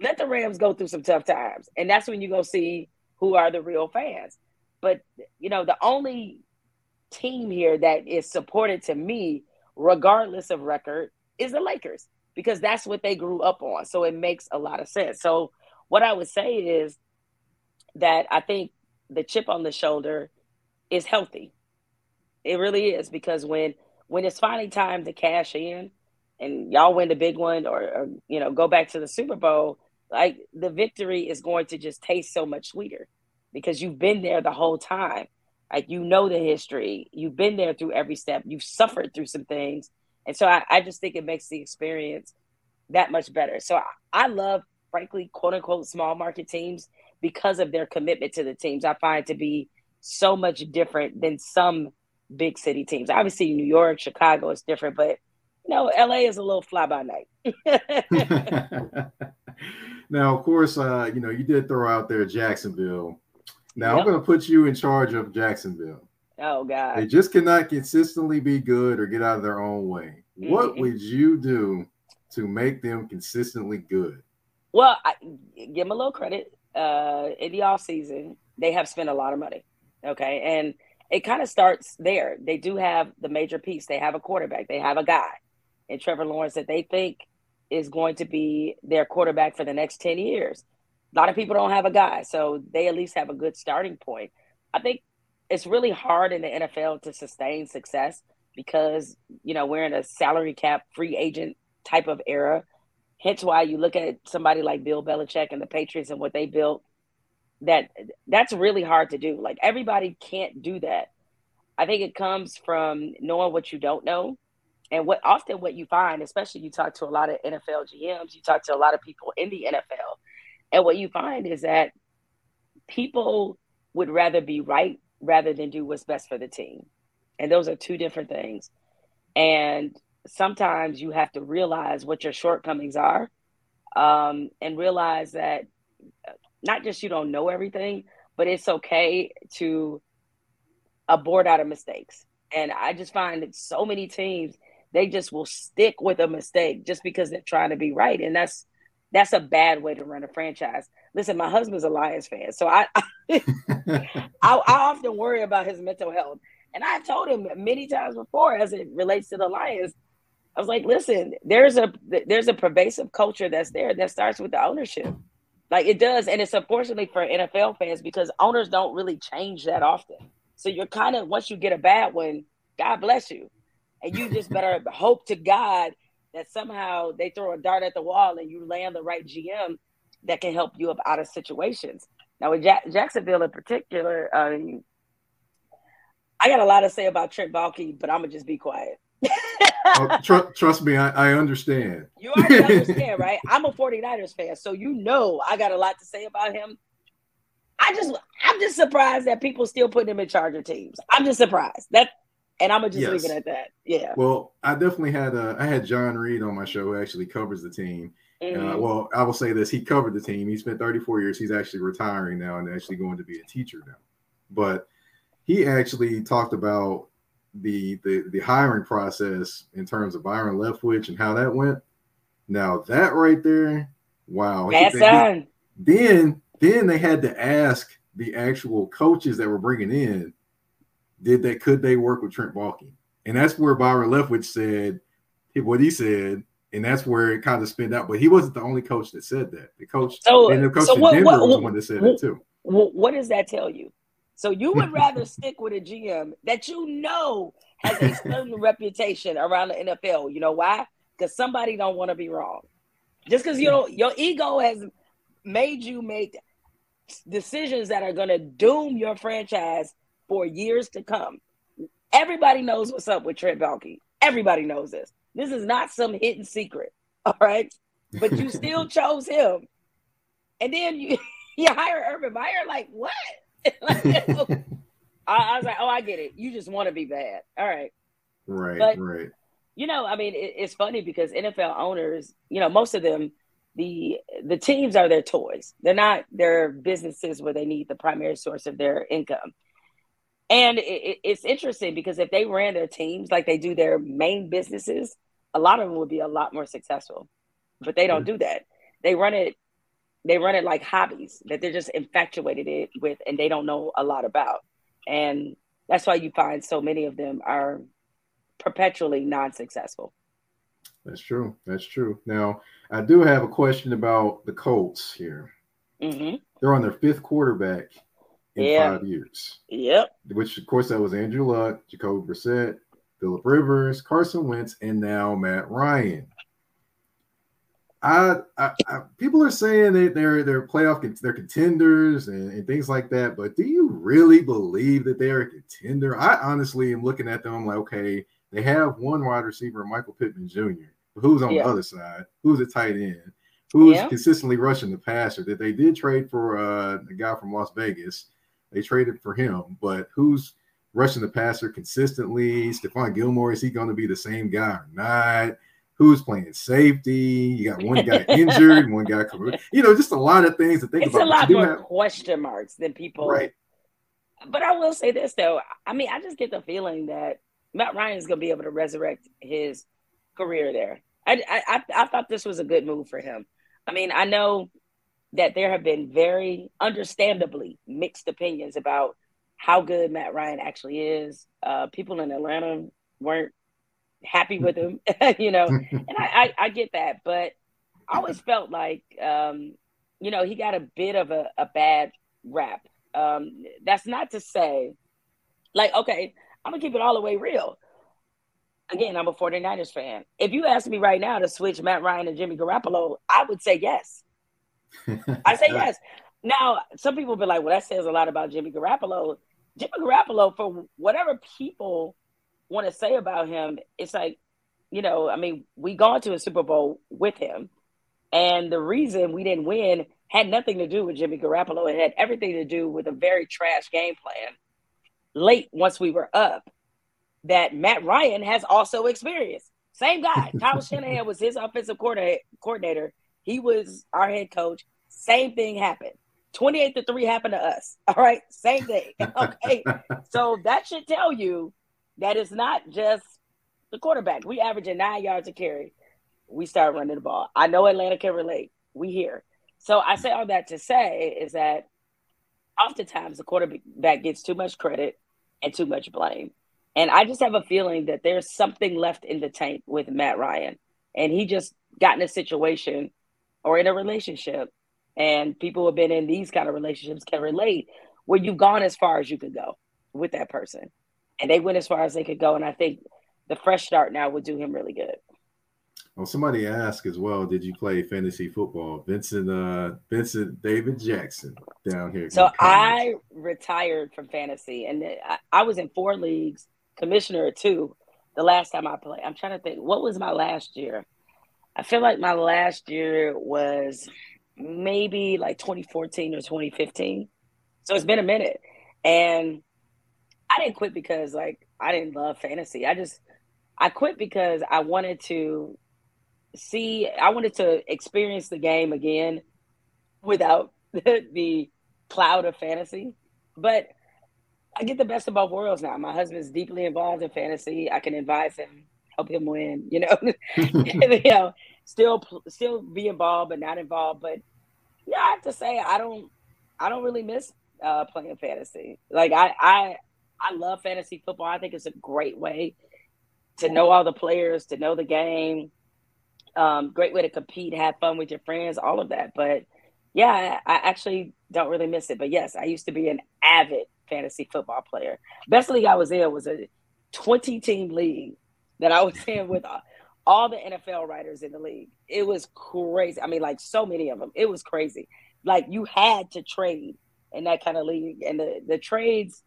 let the Rams go through some tough times. And that's when you go see who are the real fans. But, you know, the only team here that is supported to me, regardless of record, is the Lakers because that's what they grew up on. So it makes a lot of sense. So what I would say is that I think the chip on the shoulder is healthy. It really is because when when it's finally time to cash in and y'all win the big one or, or you know go back to the Super Bowl, like the victory is going to just taste so much sweeter because you've been there the whole time. Like you know the history, you've been there through every step, you've suffered through some things, and so I, I just think it makes the experience that much better. So I, I love, frankly, quote unquote, small market teams because of their commitment to the teams. I find to be so much different than some big city teams. Obviously, New York, Chicago is different, but you know, LA is a little fly by night. now, of course, uh, you know, you did throw out there Jacksonville. Now, Yep. I'm going to put you in charge of Jacksonville. oh God! They just cannot consistently be good or get out of their own way. What Mhm. would you do to make them consistently good? Well, I, give them a little credit. uh, in the off season, they have spent a lot of money. Okay, and it kind of starts there. They do have the major piece. They have a quarterback. They have a guy in Trevor Lawrence that they think is going to be their quarterback for the next 10 years. A lot of people don't have a guy, so they at least have a good starting point. I think it's really hard in the NFL to sustain success because, you know, we're in a salary cap free agent type of era. Hence why you look at somebody like Bill Belichick and the Patriots and what they built that that's really hard to do. Like everybody can't do that. I think it comes from knowing what you don't know. And what often what you find, especially you talk to a lot of NFL GMs, you talk to a lot of people in the NFL, and what you find is that people would rather be right rather than do what's best for the team. And those are two different things. And sometimes you have to realize what your shortcomings are um, and realize that not just you don't know everything, but it's okay to abort out of mistakes. And I just find that so many teams they just will stick with a mistake just because they're trying to be right, and that's that's a bad way to run a franchise. Listen, my husband's a Lions fan, so I I, I often worry about his mental health, and I've told him many times before as it relates to the Lions. I was like, listen, there's a there's a pervasive culture that's there that starts with the ownership. Like it does, and it's unfortunately for NFL fans because owners don't really change that often. So you're kind of once you get a bad one, God bless you, and you just better hope to God that somehow they throw a dart at the wall and you land the right GM that can help you up out of situations. Now with Jack- Jacksonville in particular, um, I got a lot to say about Trent Baalke, but I'm gonna just be quiet. Oh, tr- trust me, I, I understand. You already understand, right? I'm a 49ers fan, so you know I got a lot to say about him. I just I'm just surprised that people still put him in charge of teams. I'm just surprised. That and I'm gonna just Yes. leave it at that. Yeah. Well, I definitely had uh, I had John Reid on my show who actually covers the team. Uh, Mhm. well, I will say this: he covered the team. He spent 34 years. He's actually retiring now and actually going to be a teacher now. But he actually talked about the the the hiring process in terms of Byron Leftwich and how that went. Now that right there, wow. That's He- son. then then they had to ask the actual coaches that were bringing in, did they could they work with Trent Baalke? And that's where Byron Leftwich said what he said, and that's where it kind of spinned out. But he wasn't the only coach that said that. The coach So- and the coach so in what- Denver what- was what- the one that said what- it too. What does that tell you? So you would rather stick with a GM that you know has a certain reputation around the NFL. You know why? Because somebody don't want to be wrong. Just because you know your ego has made you make decisions that are going to doom your franchise for years to come. Everybody knows what's up with Trent Baalke. Everybody knows this. This is not some hidden secret. All right, but you still chose him, and then you you hire Urban Meyer. Like what? Like, oh. I, I was like, oh, I get it. You just want to be bad. All right. Right, But- right. You know, I mean, it, it's funny because NFL owners, you know, most of them, the the teams are their toys. They're not their businesses where they need the primary source of their income. And it, it, it's interesting because if they ran their teams like they do their main businesses, a lot of them would be a lot more successful. But they don't do that. They run it. They run it like hobbies that they're just infatuated it with, and they don't know a lot about. And that's why you find so many of them are perpetually non-successful. That's true. That's true. Now, I do have a question about the Colts here. hmm They're on their fifth quarterback in Yeah. five years. Yep. which of course that was Andrew Luck, Jacoby Brissett, Philip Rivers, Carson Wentz, and now Matt Ryan. I, I, I people are saying that they're they're playoff they're contenders and, and things like that, but do you really believe that they are a contender? I honestly am looking at them I'm like, okay, they have one wide receiver, Michael Pittman Jr., who's on Yeah. the other side, who's a tight end, who's Yeah. consistently rushing the passer. That they did trade for uh, the guy from Las Vegas. They traded for him, but who's rushing the passer consistently? Stephon Gilmore, is he going to be the same guy or not? Who's playing safety? You got one guy injured, one guy, you know, just a lot of things to think It's about. a lot more have- question marks than people. right. But I will say this though. I mean, I just get the feeling that Matt Ryan is going to be able to resurrect his career there. I, I I I thought this was a good move for him. I mean, I know that there have been very understandably mixed opinions about how good Matt Ryan actually is. Uh, people in Atlanta weren't happy with him, you know, and I, I, I, get that, but I always felt like, um, you know, he got a bit of a, a bad rap. Um, that's not to say, like, okay, I'm gonna keep it all the way real. Again, I'm a 49ers fan. If you ask me right now to switch Matt Ryan and Jimmy Garoppolo, I would say yes. I say yes. Now, some people be like, well, that says a lot about Jimmy Garoppolo. Jimmy Garoppolo, for whatever people want to say about him, it's like, you know, I mean, we gone to a Super Bowl with him. And the reason we didn't win had nothing to do with Jimmy Garoppolo. It had everything to do with a very trash game plan late once we were up that Matt Ryan has also experienced. Same guy. Kyle Shanahan was his offensive coordinator. He was our head coach. Same thing happened. 28 to 3 happened to us. All right. Same thing. Okay. so that should tell you that it's not just the quarterback. We averaging nine yards a carry. We start running the ball. I know Atlanta can relate. We here. So I say all that to say is that oftentimes the quarterback gets too much credit and too much blame. And I just have a feeling that there's something left in the tank with Matt Ryan. And he just got in a situation or in a relationship, and people who have been in these kind of relationships can relate where you've gone as far as you could go with that person. And they went as far as they could go. And I think the fresh start now would do him really good. Well, somebody asked as well, did you play fantasy football? Vincent uh Vincent David Jackson down here. So I retired from fantasy and I, I was in four leagues, commissioner or two the last time I played. I'm trying to think what was my last year? I feel like my last year was maybe like 2014 or 2015. So it's been a minute. And I didn't quit because like I didn't love fantasy. I just I quit because I wanted to see I wanted to experience the game again without the, the cloud of fantasy. But I get the best of both worlds now. My husband's deeply involved in fantasy. I can advise him, help him win, you know. you know, still still be involved but not involved. But yeah, I have to say I don't I don't really miss uh, playing fantasy. Like I I I love fantasy football. I think it's a great way to know all the players, to know the game, um, great way to compete, have fun with your friends, all of that. But yeah, I, I actually don't really miss it. But yes, I used to be an avid fantasy football player. Best league I was in was a 20 team league that I was in with all the NFL writers in the league. It was crazy. I mean, like so many of them. It was crazy. Like you had to trade in that kind of league, and the the trades.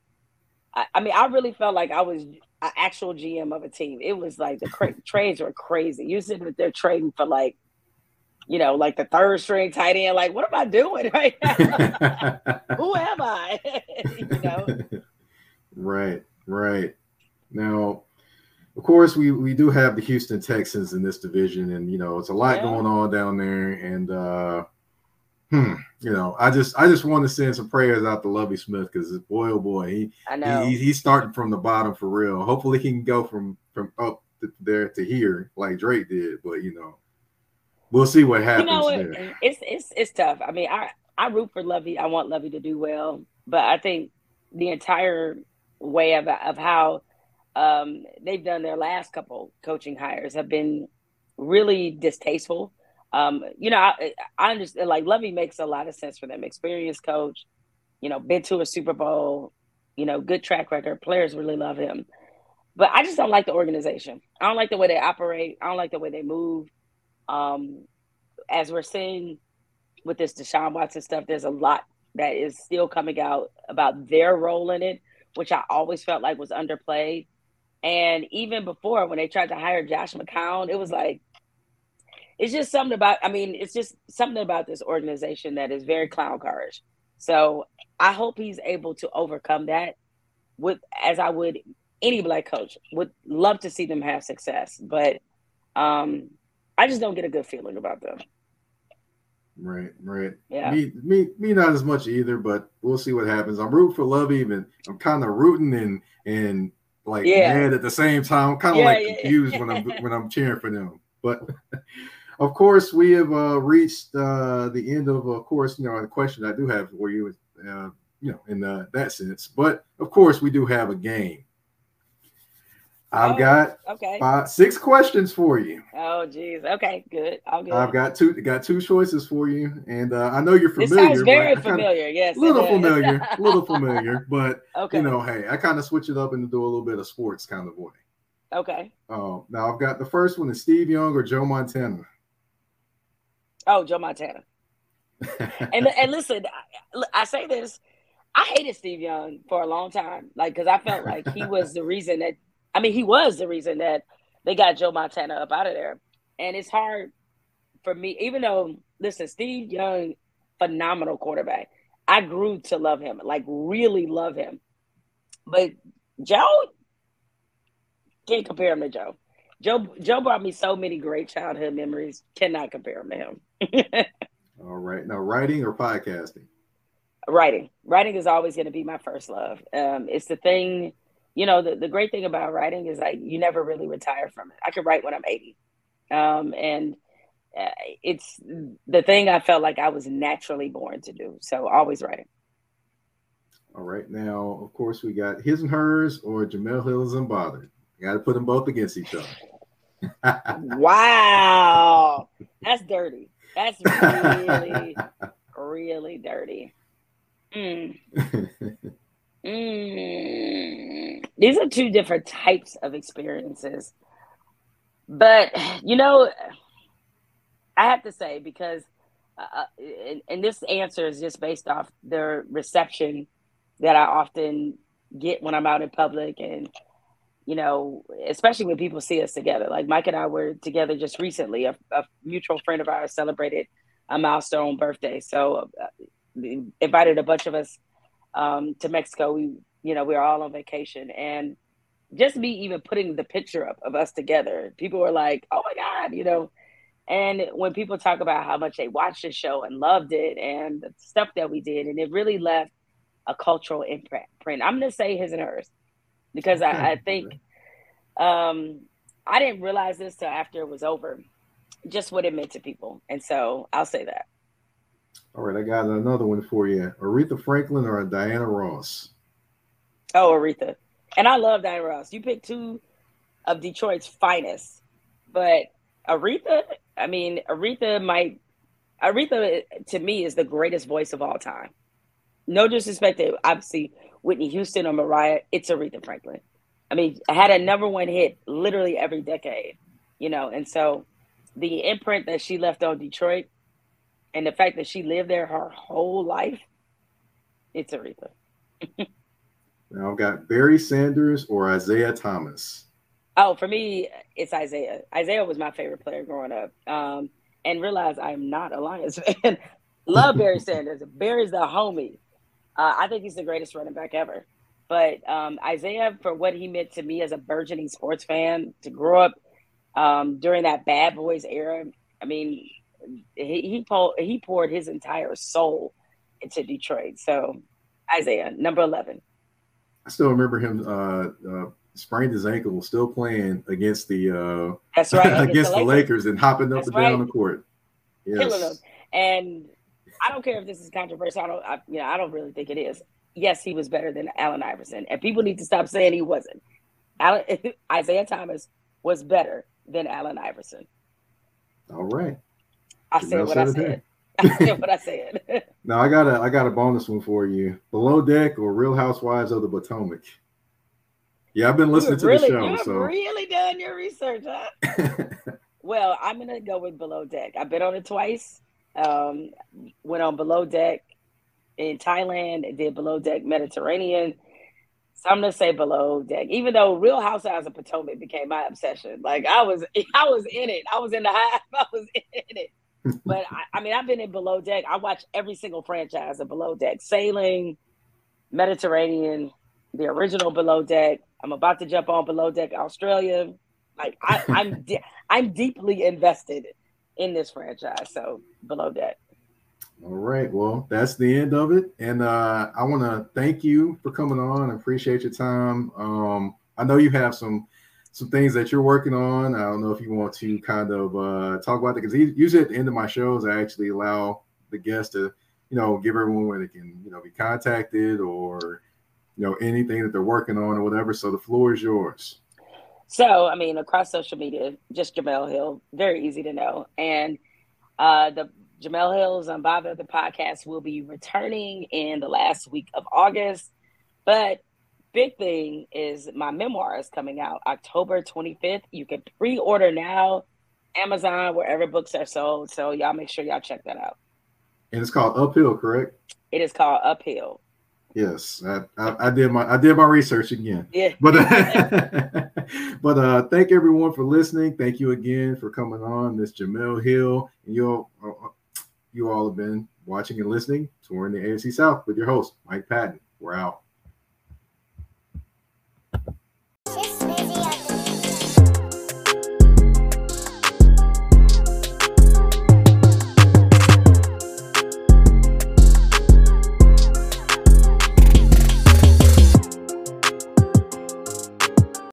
I, I mean, I really felt like I was an actual GM of a team. It was like the cra- trades were crazy. You sit they're trading for like, you know, like the third string tight end. Like, what am I doing right now? Who am I? you know. Right, right. Now, of course, we we do have the Houston Texans in this division, and you know, it's a lot yeah. going on down there, and uh, hmm, you know, I just I just want to send some prayers out to Lovie Smith because boy oh boy, he, I know. he he's starting from the bottom for real. Hopefully he can go from from up to there to here like Drake did, but you know, we'll see what happens. You know, there. it's it's it's tough. I mean, I I root for Lovie. I want Lovie to do well, but I think the entire way of of how um, they've done their last couple coaching hires have been really distasteful um, you know, I, I understand. Like Lovie makes a lot of sense for them. Experienced coach, you know, been to a Super Bowl, you know, good track record. Players really love him, but I just don't like the organization. I don't like the way they operate. I don't like the way they move. Um, as we're seeing with this Deshaun Watson stuff, there's a lot that is still coming out about their role in it, which I always felt like was underplayed. And even before, when they tried to hire Josh McCown, it was like it's just something about i mean it's just something about this organization that is very clown carish so i hope he's able to overcome that with as i would any black coach would love to see them have success but um i just don't get a good feeling about them Right, right. Yeah. Me, me, me, not as much either, but we'll see what happens. I'm rooting for love even I'm kind of rooting and and like yeah. mad at the same time. I'm kind of yeah, like confused yeah. when I'm when I'm cheering for them. But of course, we have uh, reached uh, the end of, of course, you know, the question I do have for you uh, you know, in uh, that sense. But of course, we do have a game. I've Oh, got Okay. five, six questions for you. Oh, geez. Okay, good. I'll. I've got two, got two choices for you, and uh, I know you're this familiar. sounds very I kinda- familiar. Yes. A little familiar, a little familiar, but okay. you know, hey, I kind of switch it up and do a little bit of sports kind of way. Okay. Uh, now I've got the first one is Steve Young or Joe Montana. Oh, Joe Montana. And and listen, I, I say this. I hated Steve Young for a long time, like because I felt like he was the reason that. I mean, he was the reason that they got Joe Montana up out of there. And it's hard for me, even though listen, Steve Young, phenomenal quarterback. I grew to love him, like really love him. But Joe can't compare him to Joe. Joe Joe brought me so many great childhood memories. Cannot compare him to him. All right, now writing or podcasting. writing writing is always going to be my first love um, it's the thing you know the, the great thing about writing is like you never really retire from it i can write when i'm 80 um, and uh, it's the thing i felt like i was naturally born to do so always writing All right, now of course we got his and hers or Jemele Hill's Unbothered. Got to put them both against each other. Wow that's dirty that's really really dirty Mm. Mm. These are two different types of experiences. But, you know, I have to say, because, uh, and, and this answer is just based off the reception that I often get when I'm out in public and, you know, especially when people see us together. Like Mike and I were together just recently. A, a mutual friend of ours celebrated a milestone birthday. So, uh, invited a bunch of us um, to Mexico. We, you know, we were all on vacation, and just me even putting the picture up of us together, people were like, "Oh my god," you know. And when people talk about how much they watched the show and loved it, and the stuff that we did, and it really left a cultural imprint. I'm gonna say his and hers because I, I think um, I didn't realize this till after it was over, just what it meant to people, and so I'll say that. All right, I got another one for you. Aretha Franklin or Diana Ross? Oh, Aretha. And I love Diana Ross. You picked two of Detroit's finest. But Aretha, I mean, Aretha might Aretha to me is the greatest voice of all time. No disrespect to obviously Whitney Houston or Mariah, it's Aretha Franklin. I mean, I had a number one hit literally every decade, you know, and so the imprint that she left on Detroit and the fact that she lived there her whole life, it's Aretha. Now I've got Barry Sanders or Isiah Thomas. Oh, for me, it's Isiah. Isiah was my favorite player growing up. Um, and realize I'm not a Lions fan. Love Barry Sanders. Barry's the homie. Uh, I think he's the greatest running back ever. But um, Isiah, for what he meant to me as a burgeoning sports fan, to grow up um, during that Bad Boys era, I mean, he he, poured, he poured his entire soul into Detroit. So Isiah, number eleven. I still remember him uh, uh, sprained his ankle, still playing against the uh, That's right. against the Lakers and hopping up That's and down right. the court. Yes. killing them. And I don't care if this is controversial. I don't, I, you know, I don't really think it is. Yes, he was better than Allen Iverson, and people need to stop saying he wasn't. Allen, Isiah Thomas was better than Allen Iverson. All right. I said what I said it said. I said what I said. Now I got a I got a bonus one for you. Below Deck or Real Housewives of the Potomac. Yeah, I've been listening to really, the show, you've so really done your research, huh? Well, I'm gonna go with Below Deck. I've been on it twice. Um, went on Below Deck in Thailand did Below Deck Mediterranean. So I'm gonna say Below Deck, even though Real Housewives of Potomac became my obsession. Like I was, I was in it. I was in the hive. I was in it. But I, I mean, I've been in Below Deck. I watch every single franchise of Below Deck: Sailing, Mediterranean, the original Below Deck. I'm about to jump on Below Deck Australia. Like I, I'm, de- I'm deeply invested in this franchise. So Below that. All right. Well, that's the end of it. And uh, I want to thank you for coming on. I appreciate your time. Um, I know you have some some things that you're working on. I don't know if you want to kind of uh, talk about it because usually at the end of my shows, I actually allow the guests to, you know, give everyone where they can, you know, be contacted or, you know, anything that they're working on or whatever. So the floor is yours. So, I mean, across social media, just Jemele Hill, very easy to know. And uh, the Jemele Hill's Unbothered the podcast will be returning in the last week of August. But big thing is my memoir is coming out October 25th. You can pre-order now, Amazon, wherever books are sold. So y'all make sure y'all check that out. And it's called Uphill, correct? It is called Uphill. Yes, I, I, I, did my I did my research again. Yeah. But but uh thank everyone for listening. Thank you again for coming on, Miss Jemele Hill. And you all uh, you all have been watching and listening touring the AFC South with your host, Mike Patton. We're out.